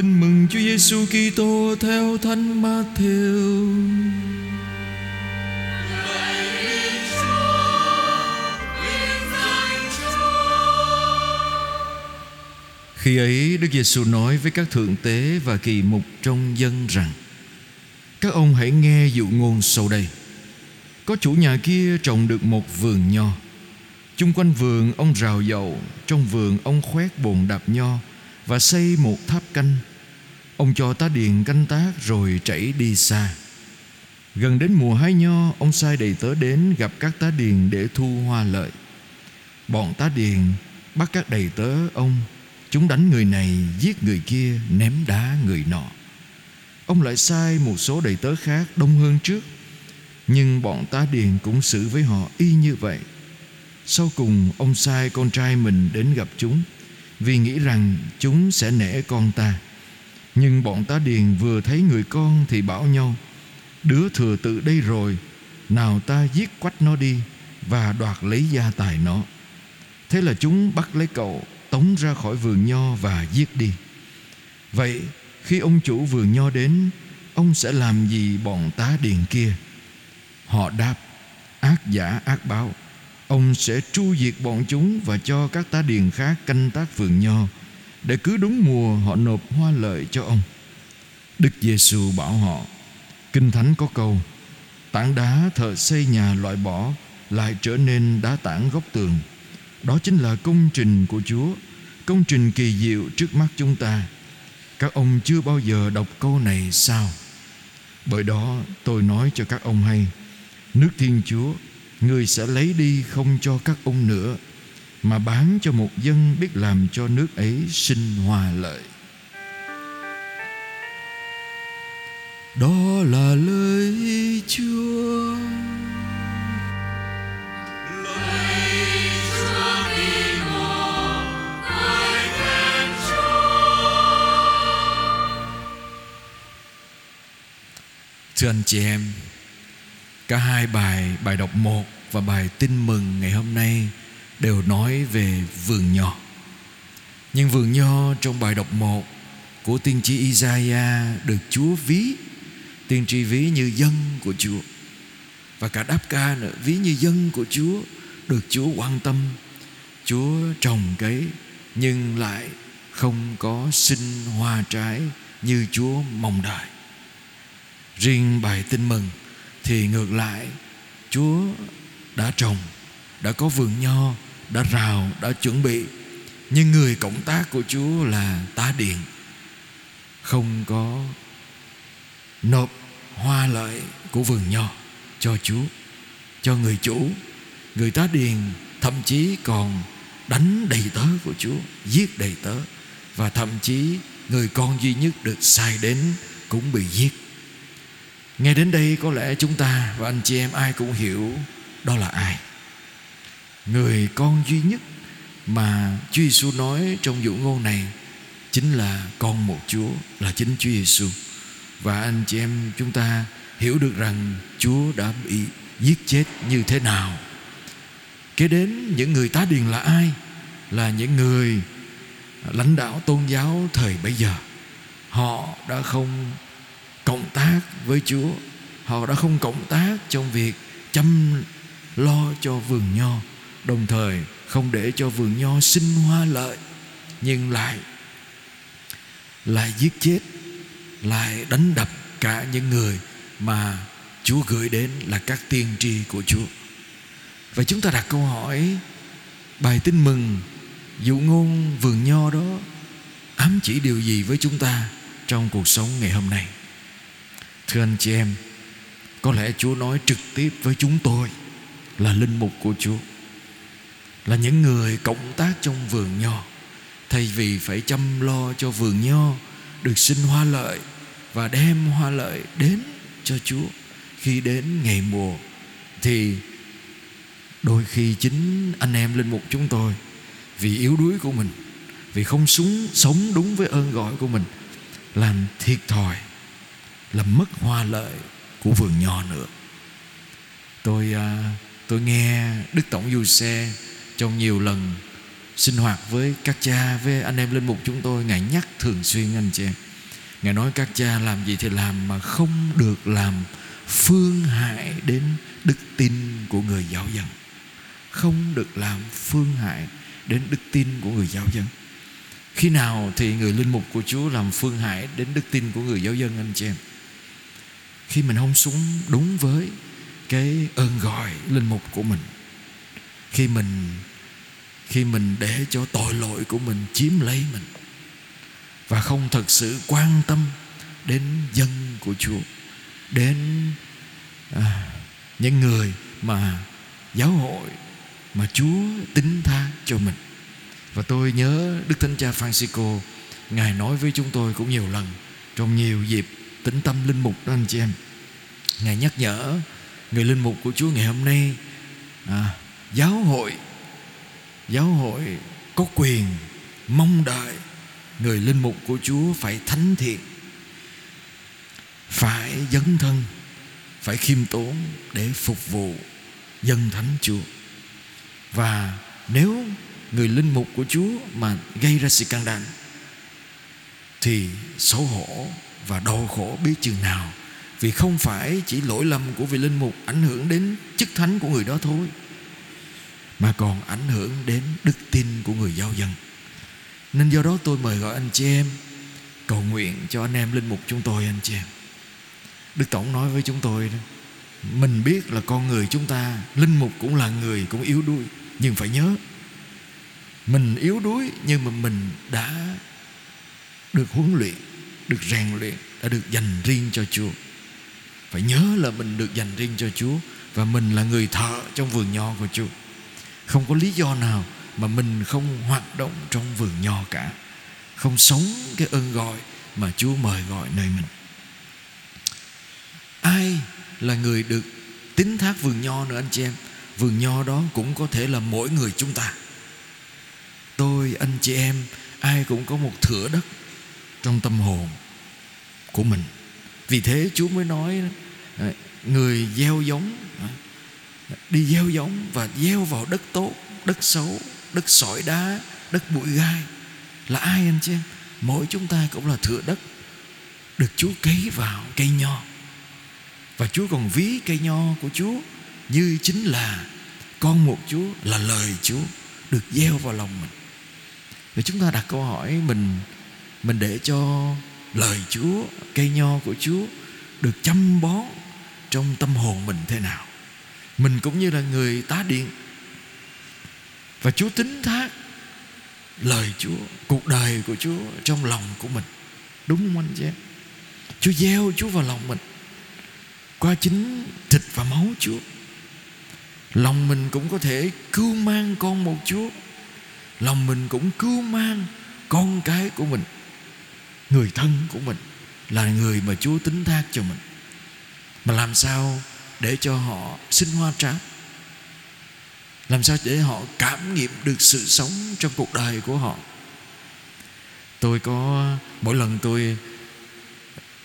Tin mừng Chúa Giêsu Kitô theo Thánh Matthew. Khi ấy, Đức Giêsu nói với các thượng tế và kỳ mục trong dân rằng, Các ông hãy nghe dụ ngôn sau đây. Có chủ nhà kia trồng được một vườn nho. Chung quanh vườn ông rào dầu, Trong vườn ông khoét bồn đạp nho Và xây một tháp canh. Ông cho tá điền canh tác rồi chảy đi xa. Gần đến mùa hái nho, Ông sai đầy tớ đến gặp các tá điền để thu hoa lợi. Bọn tá điền bắt các đầy tớ, ông, Chúng đánh người này, giết người kia, Ném đá người nọ. Ông lại sai một số đầy tớ khác đông hơn trước. Nhưng bọn tá điền cũng xử với họ y như vậy. Sau cùng, ông sai con trai mình đến gặp chúng, Vì nghĩ rằng chúng sẽ nể con ta. Nhưng bọn tá điền vừa thấy người con thì bảo nhau, Đứa thừa tự đây rồi, Nào ta giết quách nó đi Và đoạt lấy gia tài nó. Thế là chúng bắt lấy cậu, Tống ra khỏi vườn nho và giết đi. Vậy khi ông chủ vườn nho đến, Ông sẽ làm gì bọn tá điền kia? Họ đáp, Ác giả, ác báo, Ông sẽ tru diệt bọn chúng Và cho các tá điền khác canh tác vườn nho để cứ đúng mùa họ nộp hoa lợi cho ông. Đức Giêsu bảo họ, Kinh Thánh có câu, Tảng đá thợ xây nhà loại bỏ Lại trở nên đá tảng góc tường. Đó chính là công trình của Chúa, Công trình kỳ diệu trước mắt chúng ta. Các ông chưa bao giờ đọc câu này sao? Bởi đó tôi nói cho các ông hay, Nước Thiên Chúa, Người sẽ lấy đi không cho các ông nữa. Mà bán cho một dân biết làm cho nước ấy sinh hòa lợi. Đó là lời Chúa. Thưa anh chị em, Cả hai bài Bài đọc 1 và bài tin mừng ngày hôm nay Đều nói về vườn nho. Nhưng vườn nho trong bài đọc 1 Của tiên tri Isaiah Được Chúa ví, Tiên tri ví như dân của Chúa. Và cả đáp ca nữa, Ví như dân của Chúa Được Chúa quan tâm, Chúa trồng cấy, Nhưng lại không có sinh hoa trái Như Chúa mong đợi. Riêng bài tin mừng Thì ngược lại, Chúa đã trồng, Đã có vườn nho đã rào, đã chuẩn bị. Nhưng người cộng tác của Chúa là tá điện. Không có Nộp hoa lợi của vườn nho Cho Chúa Cho người chủ. Người tá điền thậm chí còn đánh đầy tớ của Chúa Giết đầy tớ. Và thậm chí người con duy nhất được sai đến Cũng bị giết. Nghe đến đây có lẽ chúng ta và anh chị em ai cũng hiểu đó là ai. Người con duy nhất mà Chúa Giêsu nói trong dụ ngôn này chính là con một Chúa, là chính Chúa Giêsu. Và anh chị em chúng ta hiểu được rằng Chúa đã bị giết chết như thế nào. Kế đến những người tá điền là ai? Là những người lãnh đạo tôn giáo thời bấy giờ. Họ đã không cộng tác với Chúa Họ đã không cộng tác trong việc chăm lo cho vườn nho Đồng thời không để cho vườn nho sinh hoa lợi, Nhưng lại Lại giết chết, Lại đánh đập cả những người Mà Chúa gửi đến là các tiên tri của Chúa. Và chúng ta đặt câu hỏi, Bài tin mừng, Dụ ngôn vườn nho đó Ám chỉ điều gì với chúng ta Trong cuộc sống ngày hôm nay? Thưa anh chị em, Có lẽ Chúa nói trực tiếp với chúng tôi Là linh mục của Chúa. Là những người cộng tác trong vườn nho. Thay vì phải chăm lo cho vườn nho Được sinh hoa lợi Và đem hoa lợi đến cho Chúa Khi đến ngày mùa Thì Đôi khi chính anh em linh mục chúng tôi Vì yếu đuối của mình Vì không súng, sống đúng với ơn gọi của mình Làm thiệt thòi làm mất hoa lợi của vườn nho nữa. Tôi à, tôi nghe đức tổng du xe trong nhiều lần sinh hoạt với các cha, với anh em linh mục chúng tôi, ngài nhắc thường xuyên anh chị em. Ngài nói các cha làm gì thì làm mà không được làm phương hại đến đức tin của người giáo dân. Không được làm phương hại đến đức tin của người giáo dân. Khi nào thì người linh mục của Chúa làm phương hại đến đức tin của người giáo dân anh chị em? Khi mình không súng đúng với cái ơn gọi linh mục của mình, khi mình khi mình để cho tội lỗi của mình chiếm lấy mình. Và không thật sự quan tâm đến dân của Chúa đến à, những người mà giáo hội mà Chúa tính tha cho mình. Và tôi nhớ Đức Thánh Cha Francisco Ngài nói với chúng tôi cũng nhiều lần Trong nhiều dịp tĩnh tâm linh mục đó anh chị em. Ngài nhắc nhở Người linh mục của Chúa ngày hôm nay à, Giáo hội Giáo hội có quyền Mong đợi Người linh mục của Chúa phải thánh thiện, Phải dấn thân, Phải khiêm tốn Để phục vụ dân thánh Chúa. Và nếu người linh mục của Chúa mà gây ra sự can đảm, thì xấu hổ và đau khổ biết chừng nào, vì không phải chỉ lỗi lầm của vị linh mục ảnh hưởng đến chức thánh của người đó thôi mà còn ảnh hưởng đến đức tin của người giáo dân. Nên do đó tôi mời gọi anh chị em cầu nguyện cho anh em linh mục chúng tôi, anh chị em. Đức tổng nói với chúng tôi đó, mình biết là con người chúng ta, linh mục cũng là người cũng yếu đuối, nhưng phải nhớ, mình yếu đuối nhưng mà mình đã được huấn luyện, được rèn luyện, đã được dành riêng cho Chúa. Phải nhớ là mình được dành riêng cho Chúa và mình là người thợ trong vườn nho của Chúa không có lý do nào mà mình không hoạt động trong vườn nho cả. Không sống cái ơn gọi mà Chúa mời gọi nơi mình. Ai là người được tín thác vườn nho nữa anh chị em? Vườn nho đó cũng có thể là mỗi người chúng ta. Tôi, anh chị em, ai cũng có một thửa đất trong tâm hồn của mình. Vì thế chúa mới nói à, người gieo giống đi gieo giống và gieo vào đất tốt, đất xấu, đất sỏi đá, đất bụi gai. Là ai anh chị em? Mỗi chúng ta cũng là thửa đất. Được chúa cấy vào cây nho. Và chúa còn ví cây nho của chúa như chính là con một chúa, là lời chúa được gieo vào lòng mình. Và chúng ta đặt câu hỏi mình mình để cho lời Chúa, cây nho của Chúa được chăm bón trong tâm hồn mình thế nào? Mình cũng như là người tá điện. Và Chúa tính thác lời Chúa, cuộc đời của Chúa trong lòng của mình. Đúng không anh chị em? Chúa gieo Chúa vào lòng mình qua chính thịt và máu Chúa. Lòng mình cũng có thể cứu mang con một Chúa. Lòng mình cũng cứu mang con cái của mình. Người thân của mình là người mà Chúa tính thác cho mình. Mà làm sao để cho họ sinh hoa trái làm sao để họ cảm nghiệm được sự sống trong cuộc đời của họ? Tôi có, mỗi lần tôi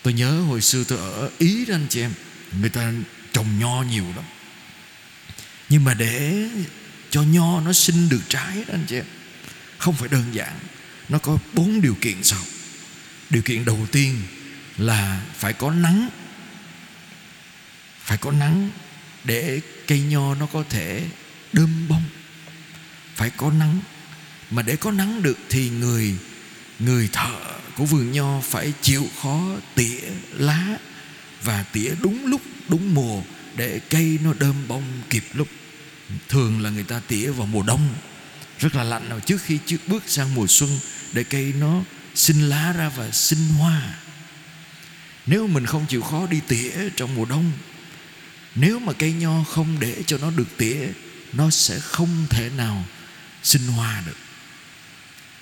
tôi nhớ hồi xưa tôi ở ý đó anh chị em, người ta trồng nho nhiều lắm. Nhưng mà để cho nho nó sinh được trái đó anh chị em, không phải đơn giản, nó có bốn điều kiện sau. Điều kiện đầu tiên là phải có nắng phải có nắng để cây nho nó có thể đơm bông. Phải có nắng, mà để có nắng được thì người người thợ của vườn nho phải chịu khó tỉa lá và tỉa đúng lúc, đúng mùa để cây nó đơm bông kịp lúc. Thường là người ta tỉa vào mùa đông, rất là lạnh rồi, trước khi trước bước sang mùa xuân để cây nó sinh lá ra và sinh hoa. Nếu mình không chịu khó đi tỉa trong mùa đông nếu mà cây nho không để cho nó được tỉa, nó sẽ không thể nào sinh hoa được.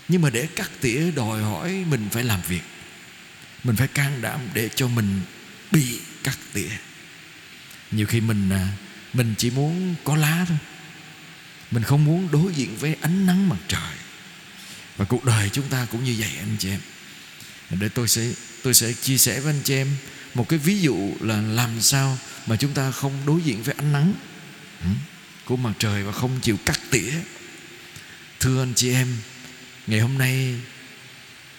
Nhưng mà để cắt tỉa đòi hỏi mình phải làm việc. Mình phải can đảm để cho mình bị cắt tỉa. Nhiều khi mình à, mình chỉ muốn có lá thôi. Mình không muốn đối diện với ánh nắng mặt trời. Và cuộc đời chúng ta cũng như vậy, anh chị em. Để tôi sẽ tôi sẽ chia sẻ với anh chị em một cái ví dụ là làm sao mà chúng ta không đối diện với ánh nắng ừ, của mặt trời và không chịu cắt tỉa. Thưa anh chị em, ngày hôm nay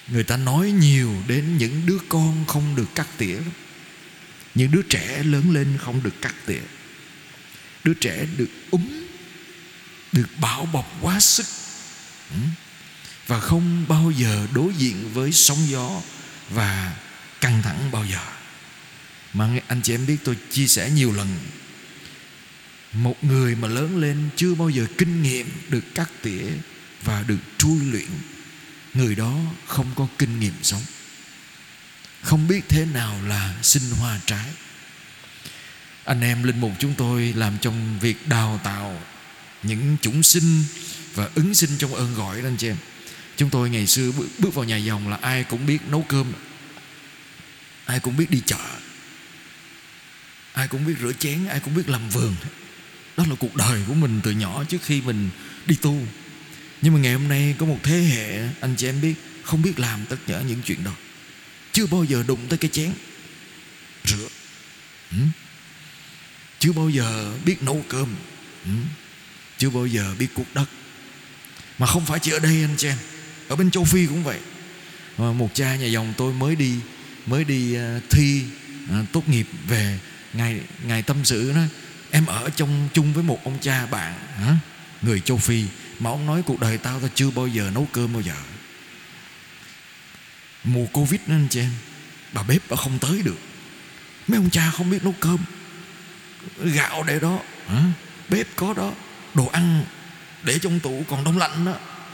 người ta nói nhiều đến những đứa con không được cắt tỉa những đứa trẻ lớn lên không được cắt tỉa. Đứa trẻ được úm, được bảo bọc quá sức ừ, và không bao giờ đối diện với sóng gió và căng thẳng bao giờ mà anh chị em biết tôi chia sẻ nhiều lần một người mà lớn lên chưa bao giờ kinh nghiệm được cắt tỉa và được trui luyện người đó không có kinh nghiệm sống. Không biết thế nào là sinh hoa trái. Anh em linh mục chúng tôi làm trong việc đào tạo những chủng sinh và ứng sinh trong ơn gọi đó anh chị em. Chúng tôi ngày xưa bước, bước vào nhà dòng là ai cũng biết nấu cơm ai cũng biết đi chợ ai cũng biết rửa chén, ai cũng biết làm vườn. Đó là cuộc đời của mình từ nhỏ trước khi mình đi tu. Nhưng mà ngày hôm nay có một thế hệ, anh chị em biết, không biết làm tất cả những chuyện đó. Chưa bao giờ đụng tới cái chén. Rửa. Ừ? chưa bao giờ biết nấu cơm. Ừ? chưa bao giờ biết cuốc đất. Mà không phải chỉ ở đây, anh chị em. Ở bên châu phi cũng vậy. Một cha nhà dòng tôi mới đi mới đi à, thi à, tốt nghiệp về ngày ngày tâm sự đó em ở trong chung với một ông cha bạn, hả? người châu phi, mà ông nói cuộc đời tao tao chưa bao giờ nấu cơm bao giờ. Mùa covid đó anh chị em, bà bếp bà không tới được. Mấy ông cha không biết nấu cơm. Gạo để đó, hả? bếp có đó, đồ ăn để trong tủ còn đông lạnh đó.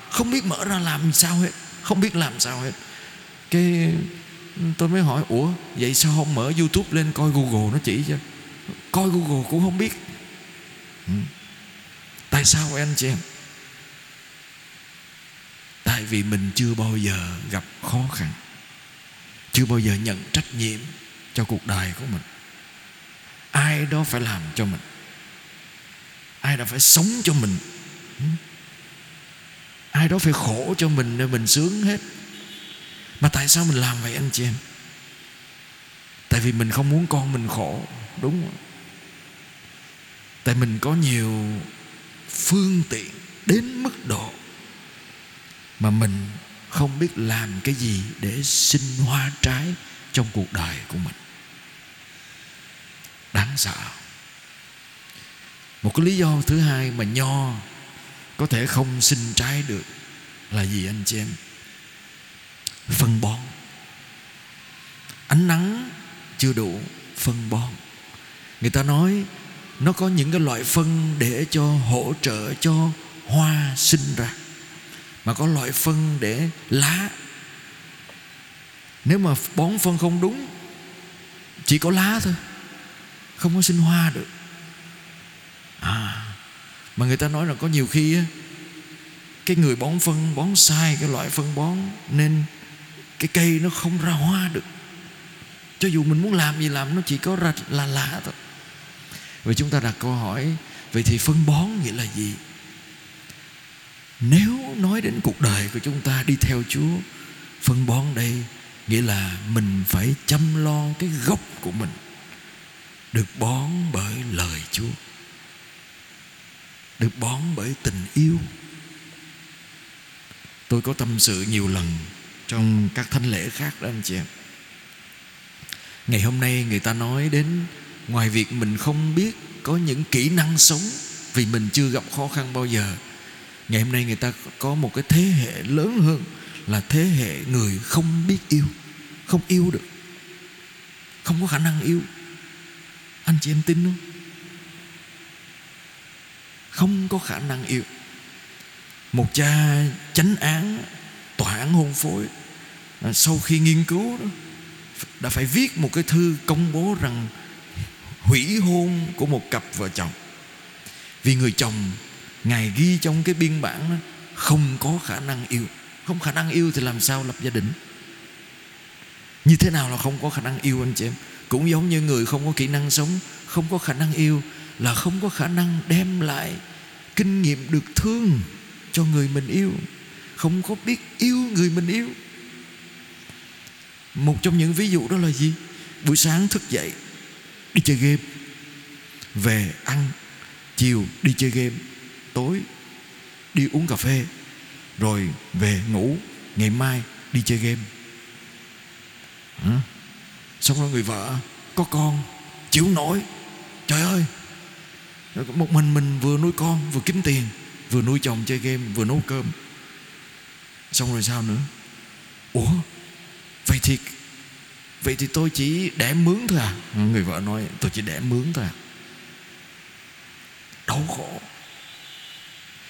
Không biết mở ra làm sao hết, không biết làm sao hết. Cái tôi mới hỏi, ủa, vậy sao không mở youtube lên coi google nó chỉ cho? Coi google cũng không biết. Ừ. tại sao anh chị em? Tại vì mình chưa bao giờ gặp khó khăn, chưa bao giờ nhận trách nhiệm cho cuộc đời của mình. Ai đó phải làm cho mình, ai đó phải sống cho mình. Ừ. Ai đó phải khổ cho mình nên mình sướng hết mà tại sao mình làm vậy anh chị em? Tại vì mình không muốn con mình khổ, đúng không? tại mình có nhiều phương tiện đến mức độ mà mình không biết làm cái gì để sinh hoa trái trong cuộc đời của mình. Đáng sợ. Một cái lý do thứ hai mà nho có thể không sinh trái được là gì anh chị em? Phân bón. Ánh nắng chưa đủ phân bón. Người ta nói nó có những cái loại phân để cho hỗ trợ cho hoa sinh ra, mà có loại phân để lá. Nếu mà bón phân không đúng, chỉ có lá thôi, không có sinh hoa được. À mà người ta nói là có nhiều khi á, cái người bón phân, bón sai cái loại phân bón nên cái cây nó không ra hoa được. Cho dù mình muốn làm gì làm, nó chỉ có ra là lá thôi. Vậy chúng ta đặt câu hỏi, Vậy thì phân bón nghĩa là gì? Nếu nói đến cuộc đời của chúng ta đi theo Chúa, Phân bón đây Nghĩa là mình phải chăm lo cái gốc của mình Được bón bởi lời Chúa, Được bón bởi tình yêu. Tôi có tâm sự nhiều lần trong các thánh lễ khác đó anh chị em. Ngày hôm nay người ta nói đến ngoài việc mình không biết có những kỹ năng sống vì mình chưa gặp khó khăn bao giờ, ngày hôm nay người ta có một cái thế hệ lớn hơn là thế hệ người không biết yêu, không yêu được, không có khả năng yêu. Anh chị em tin không? Không có khả năng yêu. Một cha chánh án, tòa án hôn phối À, sau khi nghiên cứu đó đã phải viết một cái thư công bố rằng hủy hôn của một cặp vợ chồng. Vì người chồng ngài ghi trong cái biên bản đó, không có khả năng yêu. Không khả năng yêu thì làm sao lập gia đình? Như thế nào là không có khả năng yêu anh chị em? Cũng giống như người không có kỹ năng sống không có khả năng yêu là không có khả năng đem lại kinh nghiệm được thương cho người mình yêu. Không có biết yêu người mình yêu một trong những ví dụ đó là gì? Buổi sáng thức dậy, đi chơi game. Về ăn, chiều đi chơi game. Tối đi uống cà phê. Rồi về ngủ, ngày mai đi chơi game. Hả? xong rồi người vợ, có con, chịu nổi. Trời ơi! Một mình mình vừa nuôi con, vừa kiếm tiền, vừa nuôi chồng chơi game, vừa nấu cơm. Xong rồi sao nữa? Thì vậy thì tôi chỉ đẻ mướn thôi à? Người vợ nói tôi chỉ đẻ mướn thôi à. Đau khổ.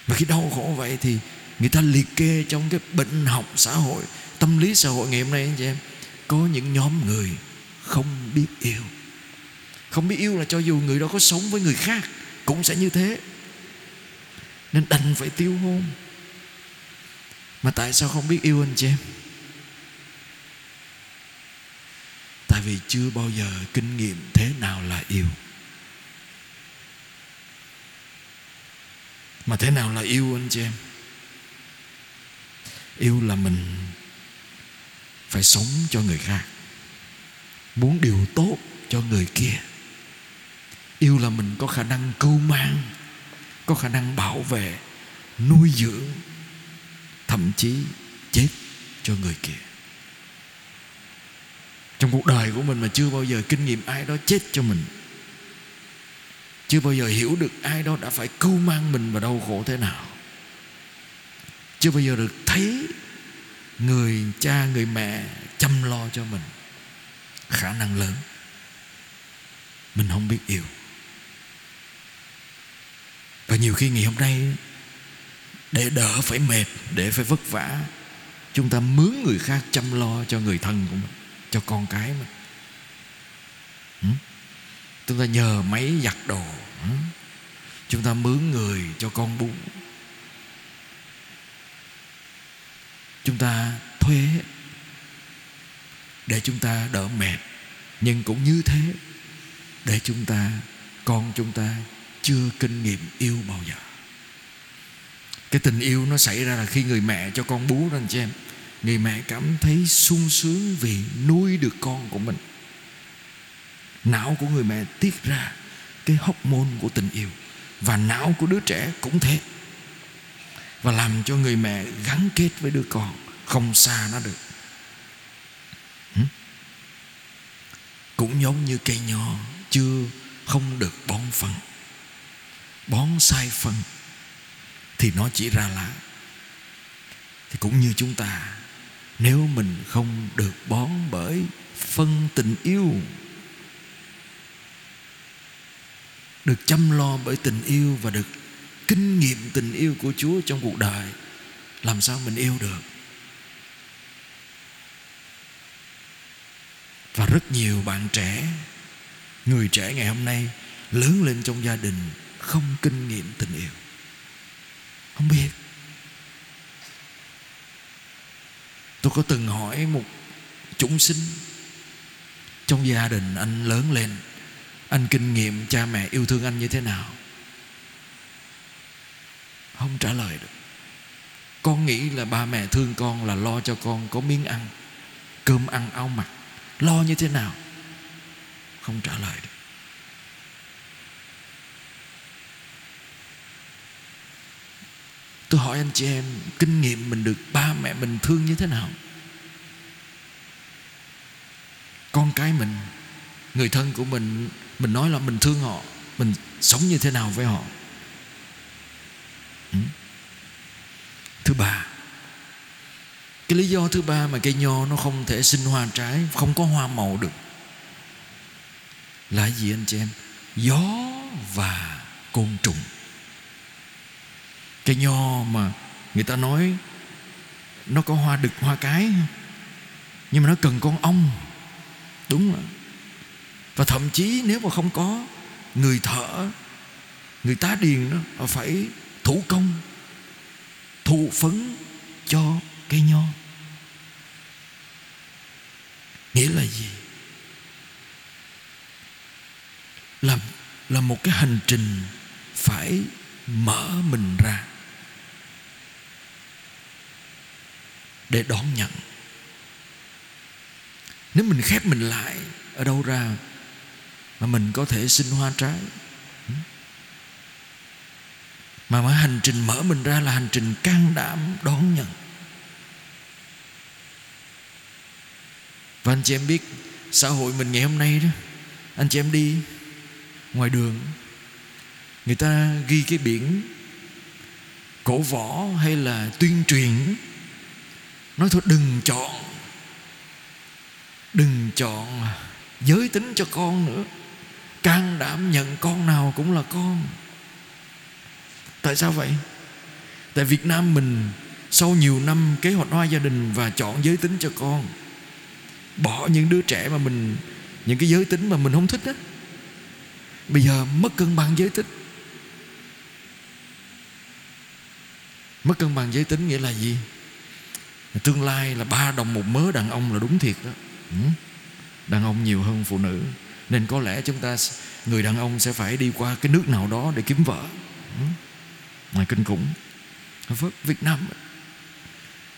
Và khi đau khổ vậy thì người ta liệt kê trong cái bệnh học xã hội tâm lý xã hội ngày hôm nay anh chị em. Có những nhóm người không biết yêu. Không biết yêu là cho dù người đó có sống với người khác cũng sẽ như thế. Nên đành phải tiêu hôn. Mà tại sao không biết yêu anh chị em tại vì chưa bao giờ kinh nghiệm thế nào là yêu. Mà thế nào là yêu anh chị em? Yêu là mình phải sống cho người khác. Muốn điều tốt cho người kia. Yêu là mình có khả năng cưu mang, có khả năng bảo vệ, nuôi dưỡng, thậm chí chết cho người kia trong cuộc đời của mình mà chưa bao giờ kinh nghiệm ai đó chết cho mình. Chưa bao giờ hiểu được ai đó đã phải cưu mang mình và đau khổ thế nào. Chưa bao giờ được thấy người cha, người mẹ chăm lo cho mình. Khả năng lớn. Mình không biết yêu. Và nhiều khi ngày hôm nay, để đỡ phải mệt, để phải vất vả, chúng ta mướn người khác chăm lo cho người thân của mình cho con cái mình. Chúng ta nhờ máy giặt đồ. Chúng ta mướn người cho con bú. Chúng ta thuê để chúng ta đỡ mệt, nhưng cũng như thế, để chúng ta, con chúng ta chưa kinh nghiệm yêu bao giờ. Cái tình yêu nó xảy ra là khi người mẹ cho con bú đó anh chị em người mẹ cảm thấy sung sướng vì nuôi được con của mình. Não của người mẹ tiết ra cái hóc môn của tình yêu và não của đứa trẻ cũng thế. Và làm cho người mẹ gắn kết với đứa con không xa nó được. Cũng giống như cây nho chưa không được bón phân, bón sai phân thì nó chỉ ra lá. Thì cũng như chúng ta nếu mình không được bón bởi phân tình yêu, được chăm lo bởi tình yêu và được kinh nghiệm tình yêu của Chúa trong cuộc đời, làm sao mình yêu được? Và rất nhiều bạn trẻ, người trẻ ngày hôm nay lớn lên trong gia đình không kinh nghiệm tình yêu. Không biết. Tôi có từng hỏi một chúng sinh trong gia đình anh lớn lên, anh kinh nghiệm cha mẹ yêu thương anh như thế nào? Không trả lời được. Con nghĩ là ba mẹ thương con là lo cho con có miếng ăn, cơm ăn áo mặc, lo như thế nào? Không trả lời được. Hỏi anh chị em, kinh nghiệm mình được ba mẹ mình thương như thế nào? Con cái mình, người thân của mình mình nói là mình thương họ, mình sống như thế nào với họ? Ừ. thứ ba, cái lý do thứ ba mà cây nho nó không thể sinh hoa trái, không có hoa màu được, là gì anh chị em? Gió và côn trùng cây nho mà người ta nói nó có hoa đực, hoa cái. Nhưng mà nó cần con ong. Đúng rồi. Và thậm chí nếu mà không có người thợ, người tá điền nó phải thủ công, thụ phấn cho cây nho. Nghĩa là gì? Là là một cái hành trình phải mở mình ra. Để đón nhận. Nếu mình khép mình lại ở đâu ra mà mình có thể sinh hoa trái? Ừ. Mà mà hành trình mở mình ra là hành trình can đảm đón nhận. Và anh chị em biết, xã hội mình ngày hôm nay đó, anh chị em đi ngoài đường, người ta ghi cái biển cổ võ hay là tuyên truyền nói thôi, đừng chọn. Đừng chọn giới tính cho con nữa. Can đảm nhận con nào cũng là con. Tại sao vậy? Tại việt nam mình sau nhiều năm kế hoạch hóa gia đình và chọn giới tính cho con, bỏ những đứa trẻ mà mình, những cái giới tính mà mình không thích á, bây giờ mất cân bằng giới tính. Mất cân bằng giới tính nghĩa là gì? Tương lai là ba đồng một mớ đàn ông là đúng thiệt đó. Ừ. Đàn ông nhiều hơn phụ nữ. Nên có lẽ chúng ta người đàn ông sẽ phải đi qua cái nước nào đó để kiếm vợ. Ừ. Ngoài mà kinh khủng Việt Nam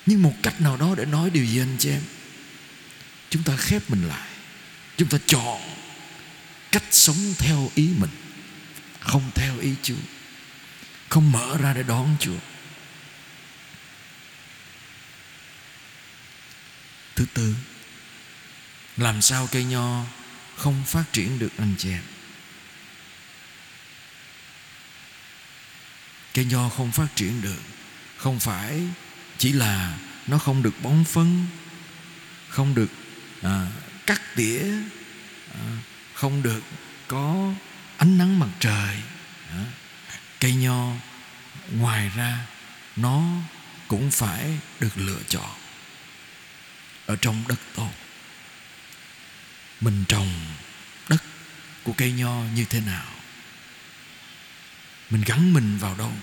nhưng một cách nào đó để nói điều gì anh chị em? Chúng ta khép mình lại. Chúng ta chọn cách sống theo ý mình, không theo ý Chúa. Không mở ra để đón Chúa. Thứ tư. Làm sao cây nho không phát triển được anh chị em cây nho không phát triển được không phải chỉ là nó không được bón phân không được à, cắt tỉa à, không được có ánh nắng mặt trời à, cây nho ngoài ra nó cũng phải được lựa chọn ở trong đất tốt mình trồng đất của cây nho như thế nào? Mình gắn mình vào đâu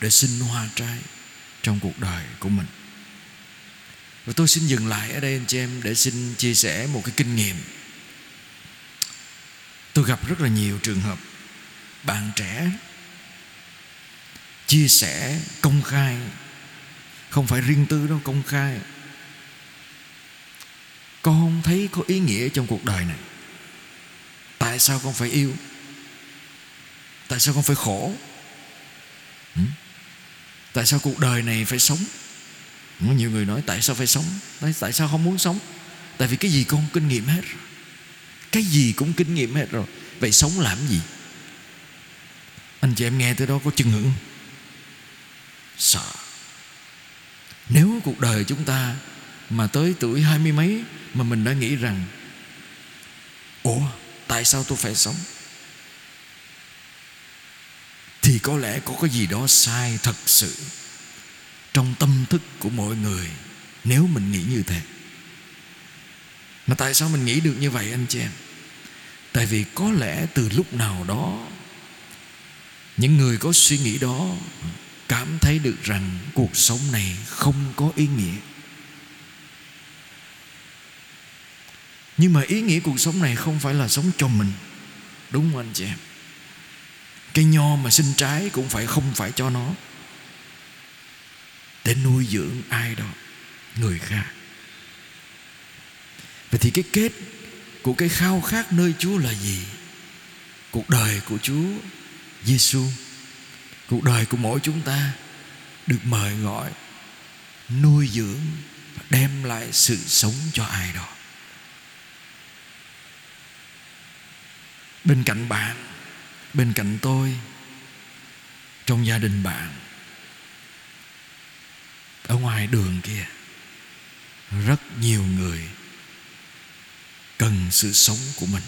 để sinh hoa trái trong cuộc đời của mình? Và tôi xin dừng lại ở đây, anh chị em, để xin chia sẻ một cái kinh nghiệm. Tôi gặp rất là nhiều trường hợp bạn trẻ chia sẻ công khai, không phải riêng tư đâu, công khai con không thấy có ý nghĩa trong cuộc đời này. Tại sao con phải yêu? Tại sao con phải khổ? Ừ? Tại sao cuộc đời này phải sống? Ừ, nhiều người nói, tại sao phải sống? Nói, tại sao không muốn sống? Tại vì cái gì con kinh nghiệm hết rồi. Cái gì cũng kinh nghiệm hết rồi. Vậy sống làm gì? Anh chị em nghe tới đó có chừng hững sợ. Nếu cuộc đời chúng ta mà tới tuổi hai mươi mấy mà mình đã nghĩ rằng, ủa, tại sao tôi phải sống? Thì có lẽ có cái gì đó sai thật sự trong tâm thức của mọi người nếu mình nghĩ như thế. Mà tại sao mình nghĩ được như vậy, anh chị em? Tại vì có lẽ từ lúc nào đó, những người có suy nghĩ đó cảm thấy được rằng cuộc sống này không có ý nghĩa. Nhưng mà ý nghĩa cuộc sống này không phải là sống cho mình. Đúng không anh chị em? Cây nho mà sinh trái cũng phải không phải cho nó. Để nuôi dưỡng ai đó người khác. Vậy thì cái kết của cái khao khát nơi Chúa là gì? Cuộc đời của Chúa Giêsu cuộc đời của mỗi chúng ta được mời gọi nuôi dưỡng và đem lại sự sống cho ai đó bên cạnh bạn, bên cạnh tôi, trong gia đình bạn, ở ngoài đường kia, rất nhiều người cần sự sống của mình.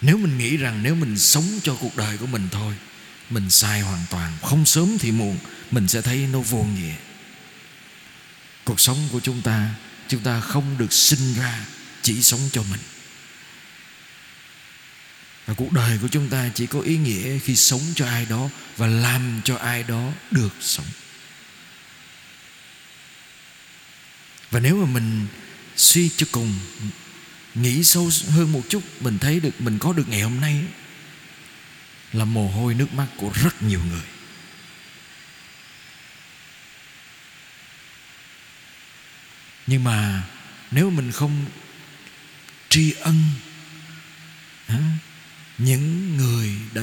Nếu mình nghĩ rằng nếu mình sống cho cuộc đời của mình thôi, mình sai hoàn toàn, không sớm thì muộn, mình sẽ thấy nó vô nghĩa. Cuộc sống của chúng ta chúng ta không được sinh ra chỉ sống cho mình và cuộc đời của chúng ta chỉ có ý nghĩa khi sống cho ai đó và làm cho ai đó được sống. Và nếu mà mình suy cho cùng, nghĩ sâu hơn một chút, mình thấy được, mình có được ngày hôm nay, là mồ hôi nước mắt của rất nhiều người. Nhưng mà nếu mình không tri ân những người đã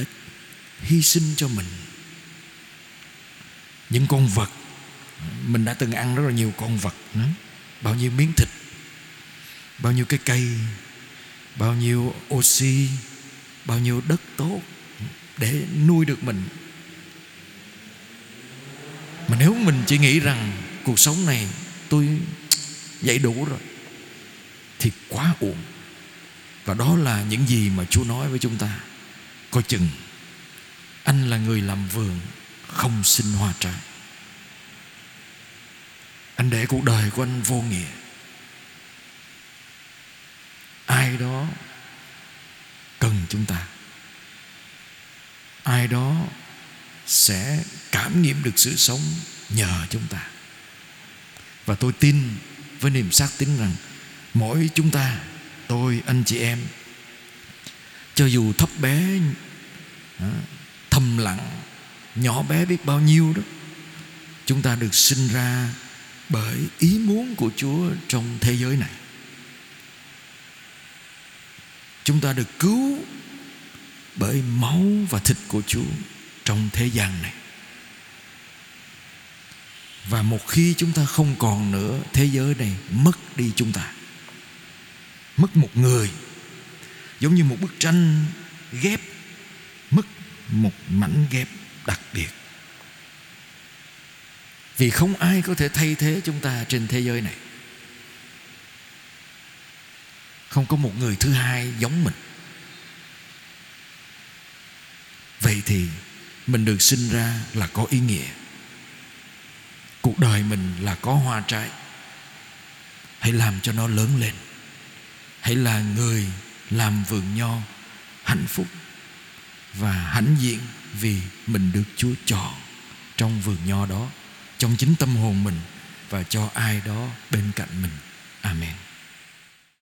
hy sinh cho mình. Những con vật, mình đã từng ăn rất là nhiều con vật ừ. bao nhiêu miếng thịt, bao nhiêu cái cây, bao nhiêu oxy, bao nhiêu đất tốt để nuôi được mình. Mà nếu mình chỉ nghĩ rằng cuộc sống này tôi dạy đủ rồi, thì quá uổng và đó là những gì mà Chúa nói với chúng ta. Coi chừng, anh là người làm vườn không sinh hoa trái. Anh để cuộc đời của anh vô nghĩa. Ai đó cần chúng ta. Ai đó sẽ cảm nghiệm được sự sống nhờ chúng ta. Và tôi tin với niềm xác tín rằng mỗi chúng ta tôi, anh chị em. Cho dù thấp bé thầm lặng, nhỏ bé biết bao nhiêu đó, chúng ta được sinh ra bởi ý muốn của Chúa trong thế giới này. Chúng ta được cứu bởi máu và thịt của Chúa trong thế gian này. Và một khi chúng ta không còn nữa, thế giới này mất đi chúng ta mất một người, giống như một bức tranh ghép, mất một mảnh ghép đặc biệt. Vì không ai có thể thay thế chúng ta trên thế giới này. Không có một người thứ hai giống mình. Vậy thì mình được sinh ra là có ý nghĩa. Cuộc đời mình là có hoa trái. Hãy làm cho nó lớn lên hãy là người làm vườn nho hạnh phúc và hãnh diện vì mình được Chúa chọn trong vườn nho đó, trong chính tâm hồn mình và cho ai đó bên cạnh mình. Amen.